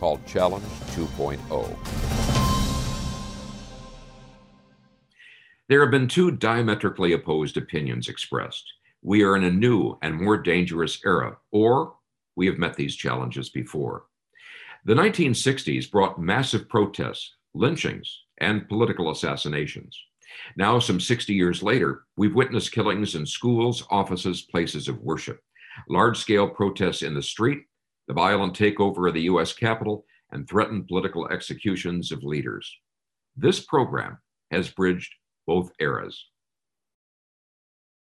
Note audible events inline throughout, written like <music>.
called Challenge 2.0. There have been two diametrically opposed opinions expressed. We are in a new and more dangerous era, or we have met these challenges before. The 1960s brought massive protests, lynchings, and political assassinations. Now, some 60 years later, we've witnessed killings in schools, offices, places of worship, large scale protests in the street, the violent takeover of the US Capitol, and threatened political executions of leaders. This program has bridged both eras.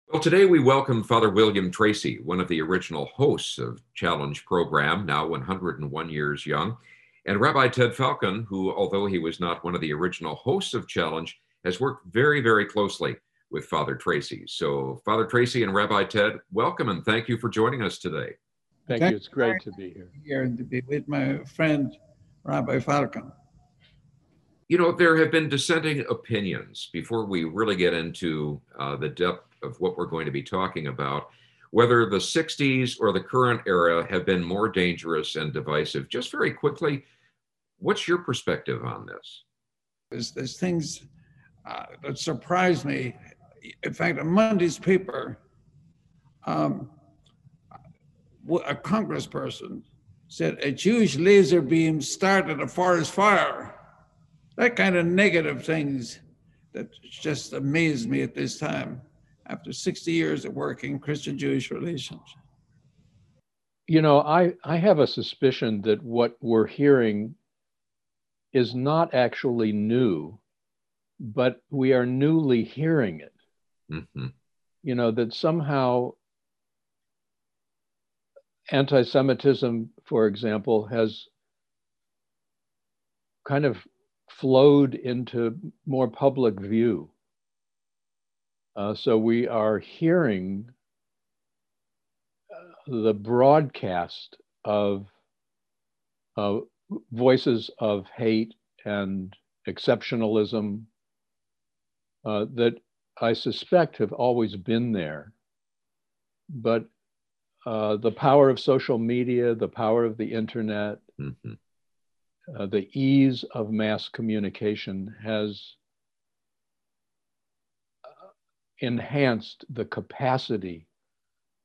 Well, today we welcome Father William Tracy, one of the original hosts of Challenge program, now 101 years young, and Rabbi Ted Falcon, who, although he was not one of the original hosts of Challenge, has worked very, very closely with Father Tracy. So, Father Tracy and Rabbi Ted, welcome and thank you for joining us today. Thank, thank you. It's great to be here. Here and to be with my friend Rabbi Falcon. You know, there have been dissenting opinions before we really get into uh, the depth of what we're going to be talking about. Whether the 60s or the current era have been more dangerous and divisive. Just very quickly, what's your perspective on this? There's, there's things uh, that surprise me. In fact, in Monday's paper, um, a congressperson said a Jewish laser beam started a forest fire. That kind of negative things that just amazed me at this time after 60 years of working Christian Jewish relations. You know, I, I have a suspicion that what we're hearing is not actually new, but we are newly hearing it. Mm-hmm. You know, that somehow anti Semitism, for example, has kind of flowed into more public view. Uh, so we are hearing the broadcast of uh, voices of hate and exceptionalism uh, that I suspect have always been there. But uh, the power of social media, the power of the internet, mm-hmm. uh, the ease of mass communication has uh, enhanced the capacity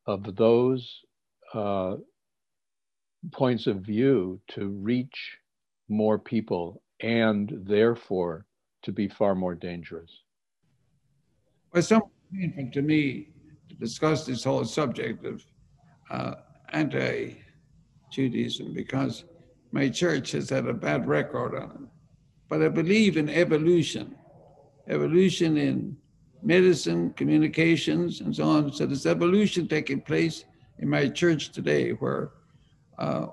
of those uh, points of view to reach more people and therefore to be far more dangerous. Well, it's somewhat painful to me to discuss this whole subject of uh, anti Judaism because my church has had a bad record on it. But I believe in evolution, evolution in medicine, communications, and so on. So there's evolution taking place in my church today where uh,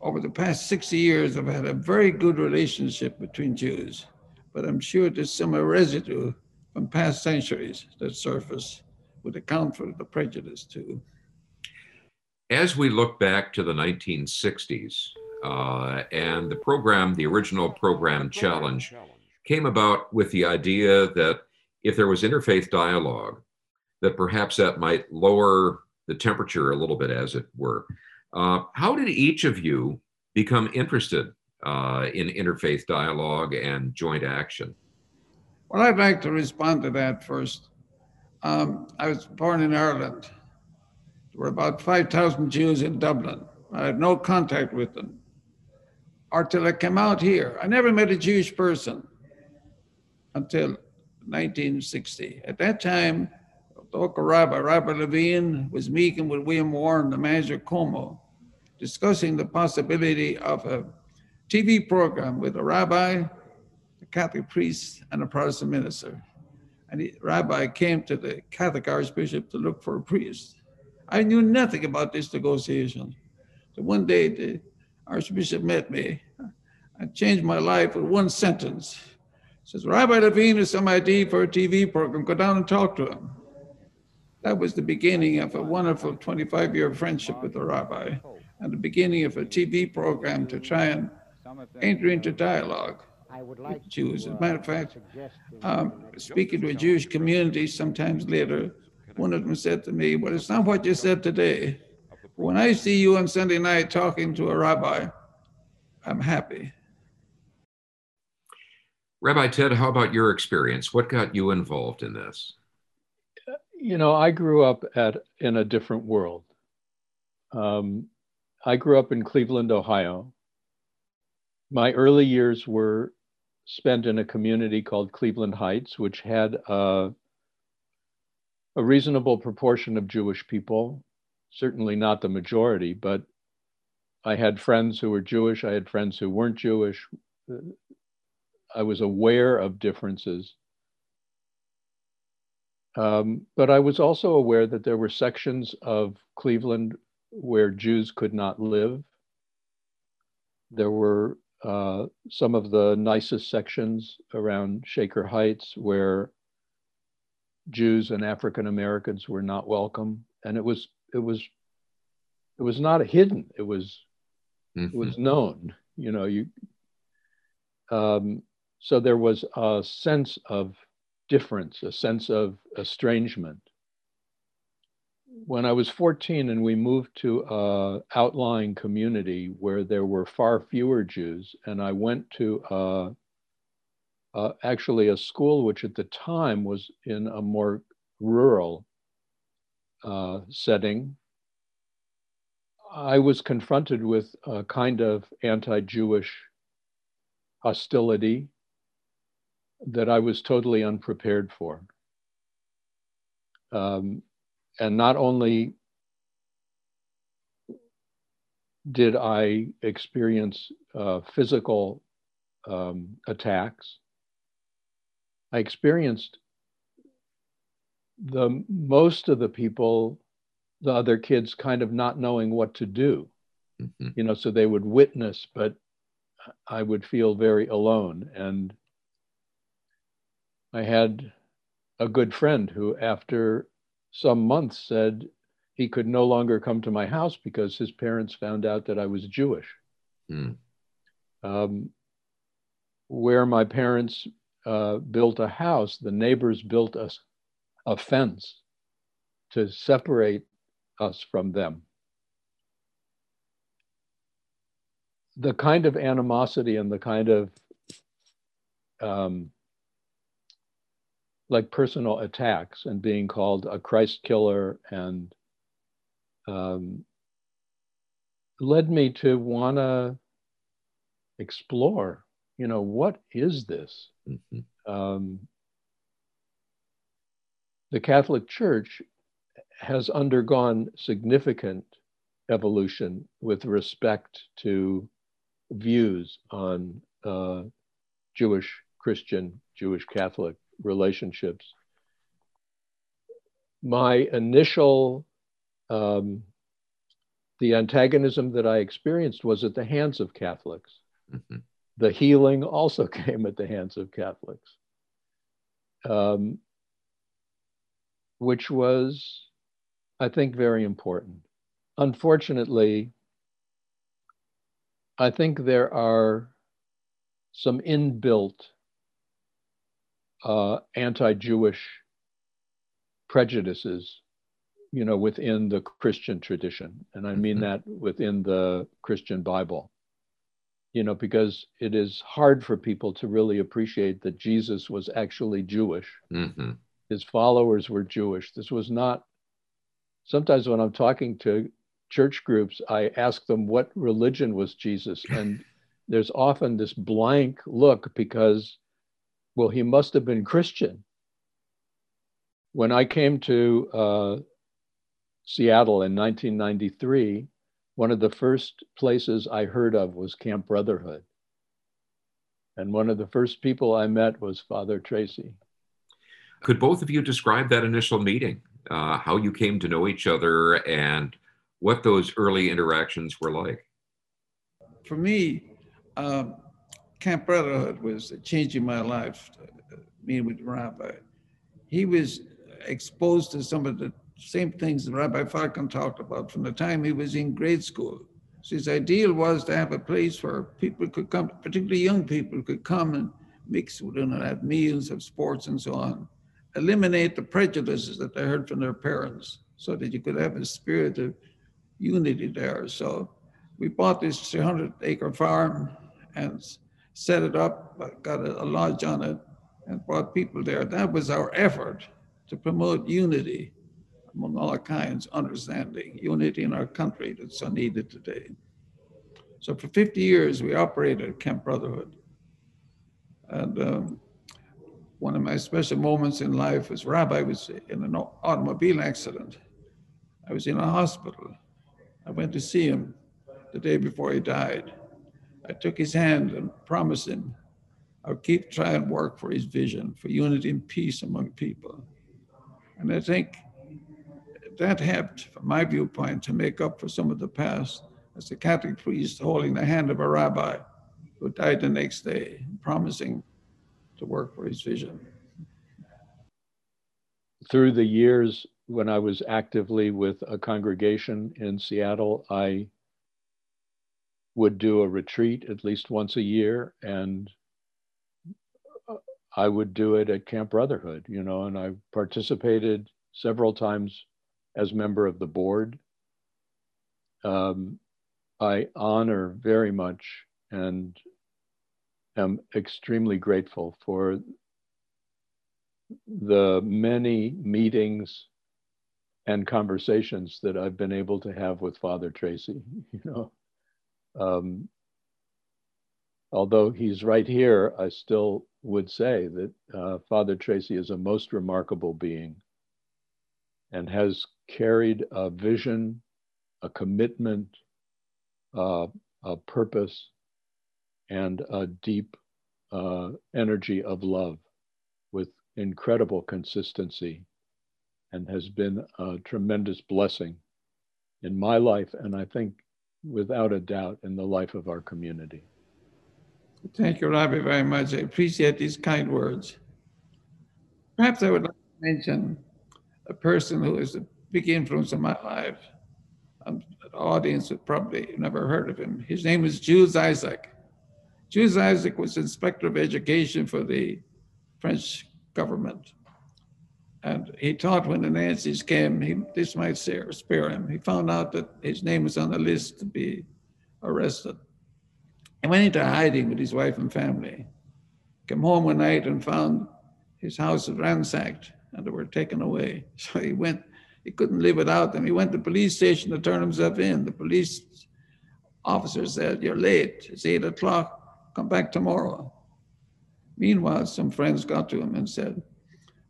over the past 60 years, I've had a very good relationship between Jews, but I'm sure there's some residue from past centuries that surface would account for the prejudice too. As we look back to the 1960s, uh, and the program, the original program challenge, came about with the idea that if there was interfaith dialogue, that perhaps that might lower the temperature a little bit, as it were. Uh, how did each of you become interested uh, in interfaith dialogue and joint action? Well, I'd like to respond to that first. Um, I was born in Ireland. There were about 5,000 Jews in Dublin. I had no contact with them. until I came out here. I never met a Jewish person until 1960. At that time, local rabbi, Rabbi Levine, was meeting with William Warren, the manager of KOMO, discussing the possibility of a TV program with a rabbi, a Catholic priest, and a Protestant minister. And the rabbi came to the Catholic archbishop to look for a priest. I knew nothing about this negotiation. So one day the Archbishop met me. I changed my life with one sentence. He says, Rabbi Levine has some idea for a TV program. Go down and talk to him. That was the beginning of a wonderful 25 year friendship with the rabbi and the beginning of a TV program to try and enter into dialogue with Jews. As a matter of fact, um, speaking to a Jewish community sometimes later, one of them said to me, Well, it's not what you said today. When I see you on Sunday night talking to a rabbi, I'm happy. Rabbi Ted, how about your experience? What got you involved in this? You know, I grew up at in a different world. Um, I grew up in Cleveland, Ohio. My early years were spent in a community called Cleveland Heights, which had a, a reasonable proportion of Jewish people, certainly not the majority, but I had friends who were Jewish, I had friends who weren't Jewish. I was aware of differences. Um, but I was also aware that there were sections of Cleveland where Jews could not live. There were uh, some of the nicest sections around Shaker Heights where Jews and African Americans were not welcome, and it was it was it was not hidden. It was mm-hmm. it was mm-hmm. known. You know, you. Um, so there was a sense of difference, a sense of estrangement, when I was 14 and we moved to a outlying community where there were far fewer Jews, and I went to uh, uh, actually a school which at the time was in a more rural uh, setting, I was confronted with a kind of anti-Jewish hostility that I was totally unprepared for. Um, and not only did I experience uh, physical um, attacks, I experienced the most of the people, the other kids, kind of not knowing what to do. Mm-hmm. You know, so they would witness, but I would feel very alone. And I had a good friend who, after some months said he could no longer come to my house because his parents found out that I was Jewish. Mm. Um, where my parents uh, built a house, the neighbors built us a, a fence to separate us from them. The kind of animosity and the kind of um, like personal attacks and being called a Christ killer and um, led me to want to explore, you know, what is this? Mm-hmm. Um, the Catholic Church has undergone significant evolution with respect to views on uh, Jewish, Christian, Jewish Catholic relationships. My initial, um, the antagonism that I experienced was at the hands of Catholics. Mm-hmm. The healing also <laughs> came at the hands of Catholics, um, which was, I think, very important. Unfortunately, I think there are some inbuilt uh, anti-Jewish prejudices, you know, within the Christian tradition, and I mean mm-hmm. that within the Christian Bible. You know, because it is hard for people to really appreciate that Jesus was actually Jewish. Mm-hmm. His followers were Jewish. This was not. Sometimes when I'm talking to church groups, I ask them what religion was Jesus, <laughs> and there's often this blank look because well, he must have been Christian. When I came to uh, Seattle in 1993, one of the first places I heard of was Camp Brotherhood. And one of the first people I met was Father Tracy. Could both of you describe that initial meeting, uh, how you came to know each other, and what those early interactions were like? for me, um, Camp Brotherhood was changing my life, uh, meeting with the rabbi. He was exposed to some of the same things that Rabbi Falcon talked about from the time he was in grade school. So his ideal was to have a place where people could come, particularly young people, could come and mix with them and have meals, have sports, and so on. Eliminate the prejudices that they heard from their parents so that you could have a spirit of unity there. So we bought this 300 acre farm and set it up, got a, lodge on it, and brought people there. That was our effort to promote unity among all kinds, understanding, unity in our country that's so needed today. So for 50 years, we operated Camp Brotherhood. And um, one of my special moments in life was Rabbi was in an automobile accident. I was in a hospital. I went to see him the day before he died. I took his hand and promised him I'll keep trying to work for his vision, for unity and peace among people. And I think that helped, from my viewpoint, to make up for some of the past as a Catholic priest holding the hand of a rabbi who died the next day, promising to work for his vision. Through the years when I was actively with a congregation in Seattle, I would do a retreat at least once a year and I would do it at Camp Brotherhood, you know, and I participated several times as member of the board. Um, I honor very much and am extremely grateful for the many meetings and conversations that I've been able to have with Father Tracy, <laughs> you know. Um, although he's right here, I still would say that uh, Father Tracy is a most remarkable being and has carried a vision, a commitment, uh, a purpose, and a deep uh, energy of love with incredible consistency and has been a tremendous blessing in my life and I think without a doubt in the life of our community. Thank you, Rabbi, very much. I appreciate these kind words. Perhaps I would like to mention a person who is a big influence in my life. Um, the audience would probably never heard of him. His name is Jules Isaac. Jules Isaac was inspector of education for the French government. And he thought when the Nazis came, he, this might spare him. He found out that his name was on the list to be arrested. He went into hiding with his wife and family. Came home one night and found his house was ransacked and they were taken away. <laughs> So he went, he couldn't live without them. He went to the police station to turn himself in. The police officer said, You're late. It's eight o'clock. Come back tomorrow. Meanwhile, some friends got to him and said,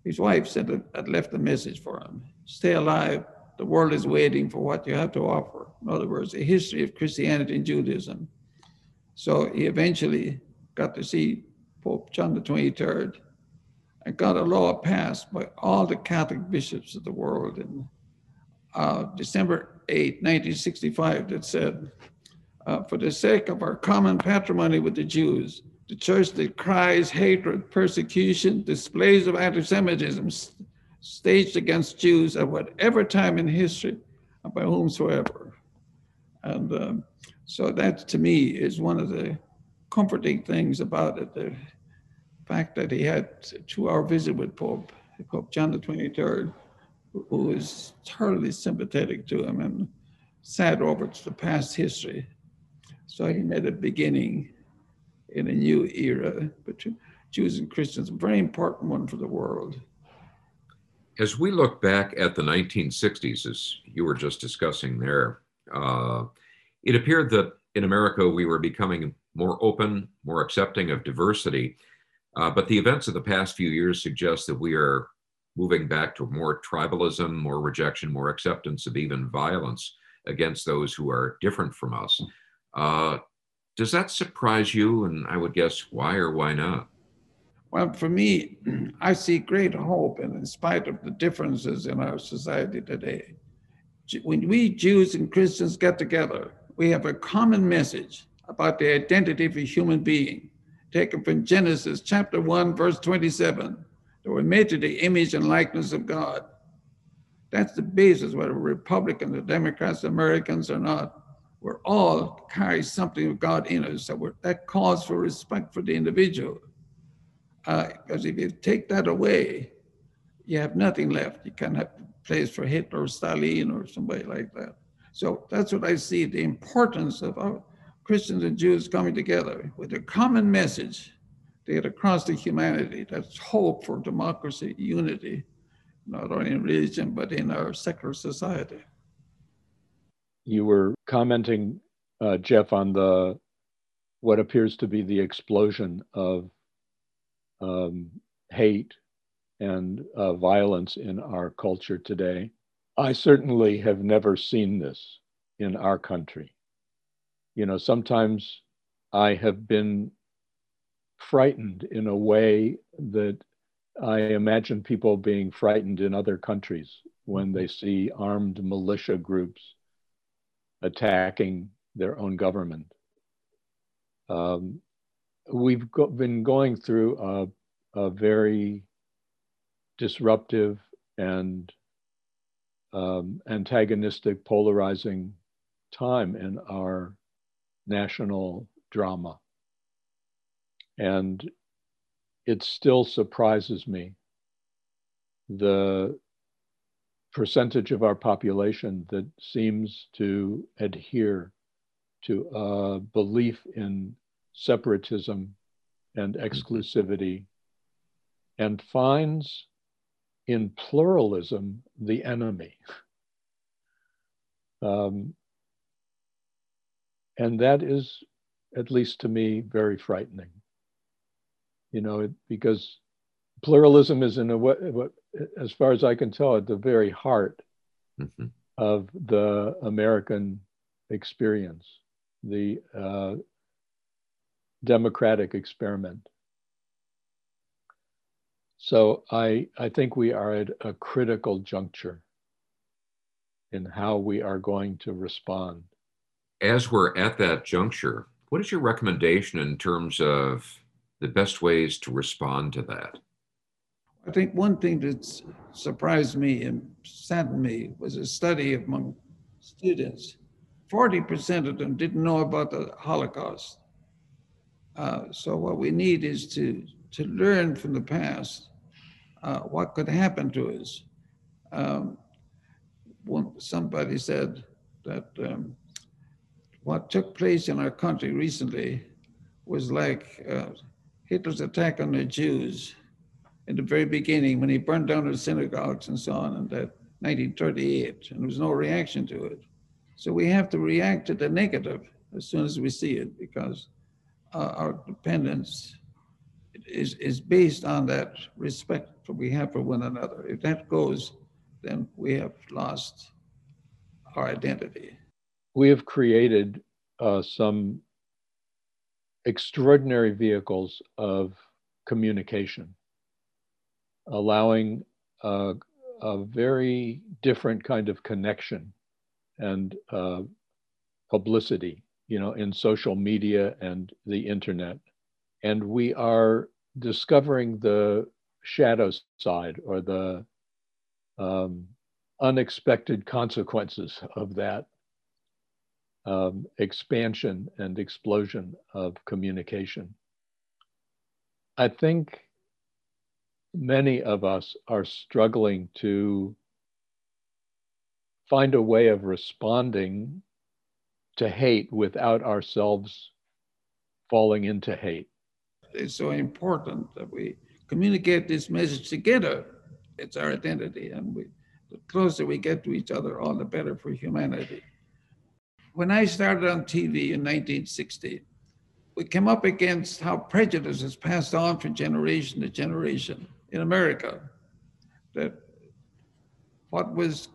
his wife said had left a message for him. Stay alive. The world is waiting for what you have to offer. In other words, a history of Christianity and Judaism. So he eventually got to see Pope John the 23rd and got a law passed by all the Catholic bishops of the world in uh, December 8, 1965, that said, uh, for the sake of our common patrimony with the Jews, the church that cries hatred, persecution, displays of anti Semitism staged against Jews at whatever time in history and by whomsoever. And um, so that to me is one of the comforting things about it fact that he had a two hour visit with Pope, Pope John the 23rd, who was totally sympathetic to him and sad over to the past history. So he made a beginning in a new era between Jews and Christians, a very important one for the world. As we look back at the 1960s, as you were just discussing there, uh, it appeared that in America we were becoming more open, more accepting of diversity. Uh, but the events of the past few years suggest that we are moving back to more tribalism, more rejection, more acceptance of even violence against those who are different from us. Uh, does that surprise you? And I would guess why or why not? Well, for me, <clears throat> I see great hope, and in spite of the differences in our society today, when we Jews and Christians get together, we have a common message. about the identity of a human being, taken from Genesis chapter 1, verse 27. They were made to the image and likeness of God. That's the basis, whether Republicans or Democrats, Americans or not. We're all carry something of God in us. So that calls for respect for the individual. Because uh, if you take that away, you have nothing left. You can't have place for Hitler or Stalin or somebody like that. So that's what I see the importance of our Christians and Jews coming together with a common message to get across to humanity. That's hope for democracy, unity, not only in religion, but in our secular society. You were commenting, uh, Jeff, on the what appears to be the explosion of um, hate and uh, violence in our culture today. I certainly have never seen this in our country. You know, sometimes I have been frightened in a way that I imagine people being frightened in other countries when they see armed militia groups attacking their own government. Um, we've go- been going through a, a very disruptive and um, antagonistic, polarizing time in our national drama. And it still surprises me the percentage of our population that seems to adhere to a belief in separatism and exclusivity and finds in pluralism the enemy. <laughs> Um, and that is, at least to me, very frightening. You know, because pluralism is in a way, as far as I can tell, at the very heart mm-hmm. of the American experience, the uh, democratic experiment. So I, I think we are at a critical juncture in how we are going to respond. As we're at that juncture, what is your recommendation in terms of the best ways to respond to that? I think one thing that surprised me and saddened me was a study among students. 40% of them didn't know about the Holocaust. Uh, so what we need is to to learn from the past uh, what could happen to us. Um, somebody said that um, what took place in our country recently was like uh, Hitler's attack on the Jews in the very beginning when he burned down the synagogues and so on in that 1938, and there was no reaction to it. So we have to react to the negative as soon as we see it because uh, our dependence is, is based on that respect that we have for one another. If that goes, then we have lost our identity. We have created uh, some extraordinary vehicles of communication, allowing a, a very different kind of connection and uh, publicity, you know, in social media and the internet. And we are discovering the shadow side or the um, unexpected consequences of that um, expansion and explosion of communication. I think many of us are struggling to find a way of responding to hate without ourselves falling into hate it's so important that we communicate this message together. It's our identity, and we, the closer we get to each other, all the better for humanity. When I started on TV in 1960, we came up against how prejudice is passed on from generation to generation in America. That what was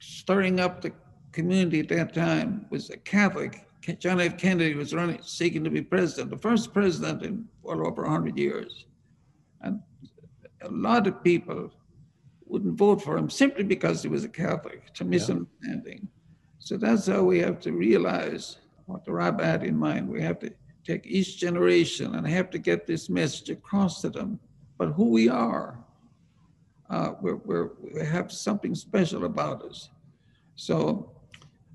stirring up the community at that time was a Catholic John F. Kennedy was running, seeking to be president, the first president in well over 100 years. And a lot of people wouldn't vote for him simply because he was a Catholic, to misunderstanding. Yeah. So that's how we have to realize what the rabbi had in mind. We have to take each generation and have to get this message across to them, but who we are. Uh, we're, we're, we have something special about us. So,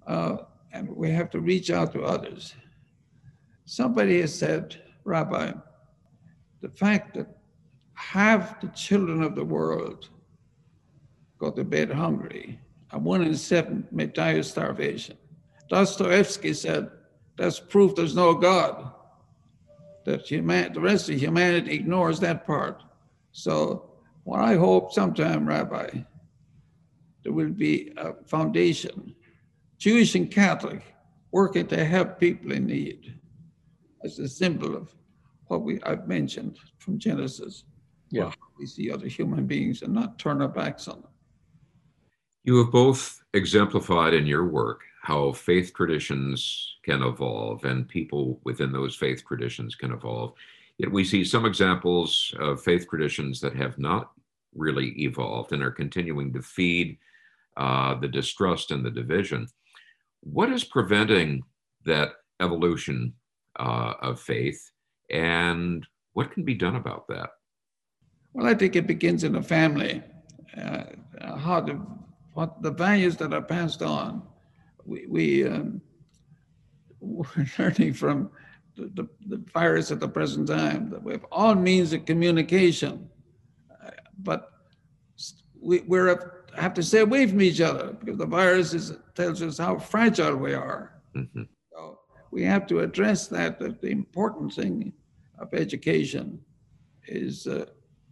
uh, and we have to reach out to others. Somebody has said, Rabbi, the fact that half the children of the world go to bed hungry and one in seven may die of starvation. Dostoevsky said, that's proof there's no God. That human, the rest of humanity ignores that part. So what I hope sometime, Rabbi, there will be a foundation, Jewish and Catholic, working to help people in need. As a symbol of what we I've mentioned from Genesis. Yeah. We see other human beings and not turn our backs on them. You have both exemplified in your work how faith traditions can evolve and people within those faith traditions can evolve. Yet we see some examples of faith traditions that have not really evolved and are continuing to feed uh, the distrust and the division. What is preventing that evolution uh, of faith, and what can be done about that? Well, I think it begins in the family. Uh, how the what the values that are passed on. We, we um, we're <laughs> learning from the, the, the, virus at the present time that we have all means of communication, uh, but we we're, have to stay away from each other because the virus is, tells us how fragile we are. Mm-hmm. So we have to address that. That the important thing of education is uh,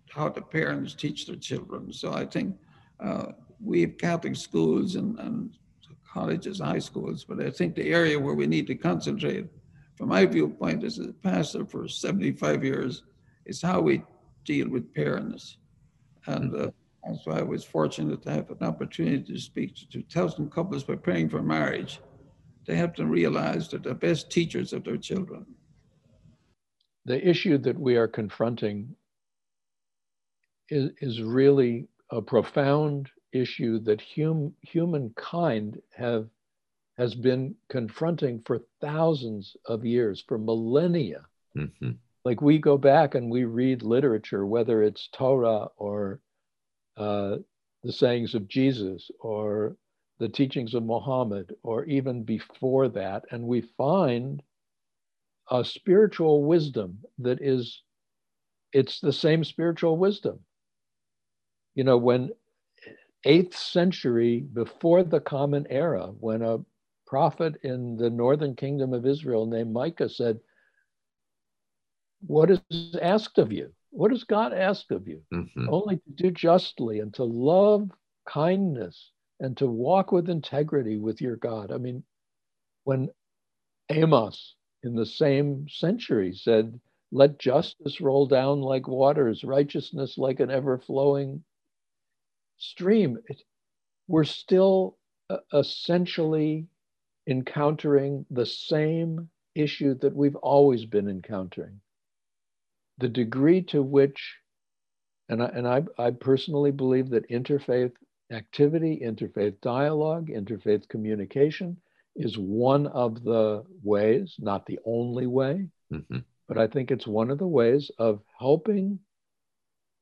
how the parents teach their children. So I think uh, we have Catholic schools and, and colleges, high schools, but I think the area where we need to concentrate, from my viewpoint as a pastor for 75 years, is how we deal with parents. And uh, that's why I was fortunate to have an opportunity to speak to 2,000 couples preparing for marriage to help them realize that they're best teachers of their children. The issue that we are confronting is, is really a profound issue that hum, humankind have has been confronting for thousands of years, for millennia. Mm-hmm. Like we go back and we read literature, whether it's Torah or uh, the sayings of Jesus or the teachings of Muhammad, or even before that, and we find a spiritual wisdom that is, it's the same spiritual wisdom. You know, when 8th century before the Common Era, when a prophet in the northern kingdom of Israel named Micah said, What is asked of you? What does God ask of you? Mm-hmm. Only to do justly and to love kindness and to walk with integrity with your God. I mean, when Amos in the same century said, Let justice roll down like waters, righteousness like an ever flowing stream, it, we're still uh, essentially encountering the same issue that we've always been encountering. The degree to which, and I, and I, I personally believe that interfaith activity, interfaith dialogue, interfaith communication is one of the ways, not the only way, mm-hmm. but I think it's one of the ways of helping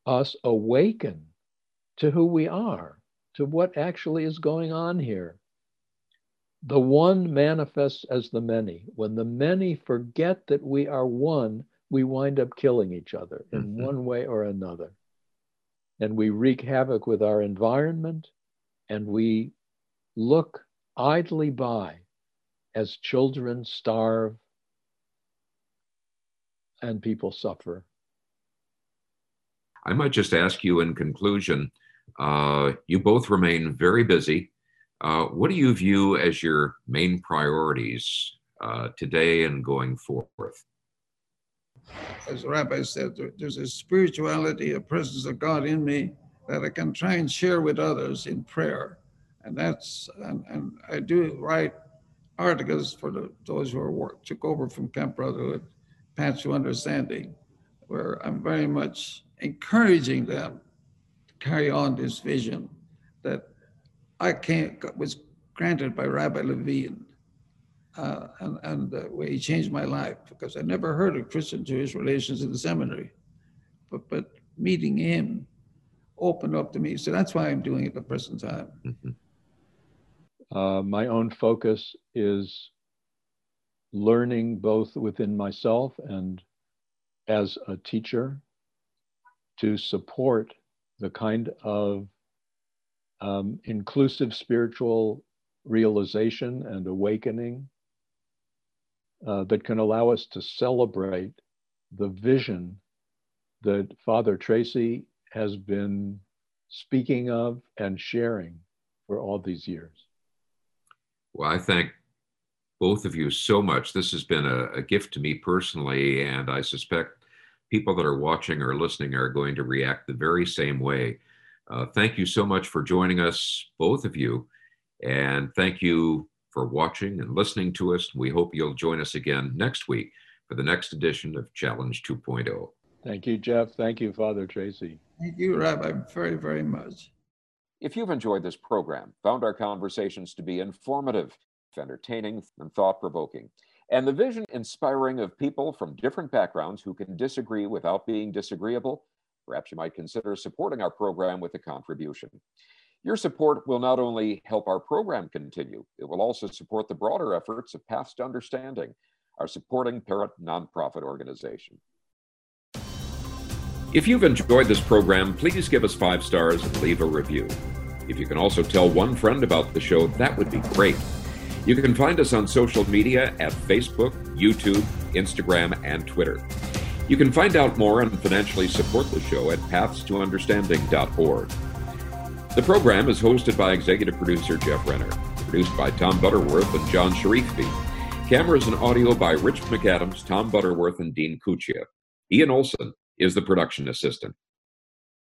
us awaken to who we are, to what actually is going on here. The one manifests as the many. When the many forget that we are one, we wind up killing each other in mm-hmm. one way or another. And we wreak havoc with our environment, and we look idly by as children starve and people suffer. I might just ask you in conclusion uh, you both remain very busy. Uh, what do you view as your main priorities uh, today and going forth? As the rabbi said, there's a spirituality, a presence of God in me that I can try and share with others in prayer. And that's, and, and I do write articles for the, those who are work, took over from Camp Brotherhood, Paths to Understanding, where I'm very much encouraging them carry on this vision that I can't was granted by Rabbi Levine. uh, and, and the way he changed my life because I never heard of Christian Jewish relations in the seminary. But, but meeting him opened up to me. So that's why I'm doing it at the present time. Mm-hmm. Uh, my own focus is learning both within myself and as a teacher to support the kind of um, inclusive spiritual realization and awakening uh, that can allow us to celebrate the vision that Father Tracy has been speaking of and sharing for all these years. Well, I thank both of you so much. This has been a, a, gift to me personally, and I suspect people that are watching or listening are going to react the very same way. Uh, thank you so much for joining us, both of you, and thank you for watching and listening to us. We hope you'll join us again next week for the next edition of Challenge 2.0. Thank you, Jeff. Thank you, Father Tracy. Thank you, Rabbi, very, very much. If you've enjoyed this program, found our conversations to be informative, entertaining, and thought provoking, and the vision inspiring of people from different backgrounds who can disagree without being disagreeable, perhaps you might consider supporting our program with a contribution. Your support will not only help our program continue, it will also support the broader efforts of Paths to Understanding, our supporting parent nonprofit organization. If you've enjoyed this program, please give us five stars and leave a review. If you can also tell one friend about the show, that would be great. You can find us on social media at Facebook, YouTube, Instagram, and Twitter. You can find out more and financially support the show at pathstounderstanding.org. The program is hosted by executive producer Jeff Renner, produced by Tom Butterworth and John Sharifby. Cameras and audio by Rich McAdams, Tom Butterworth, and Dean Kuchia. Ian Olson is the production assistant.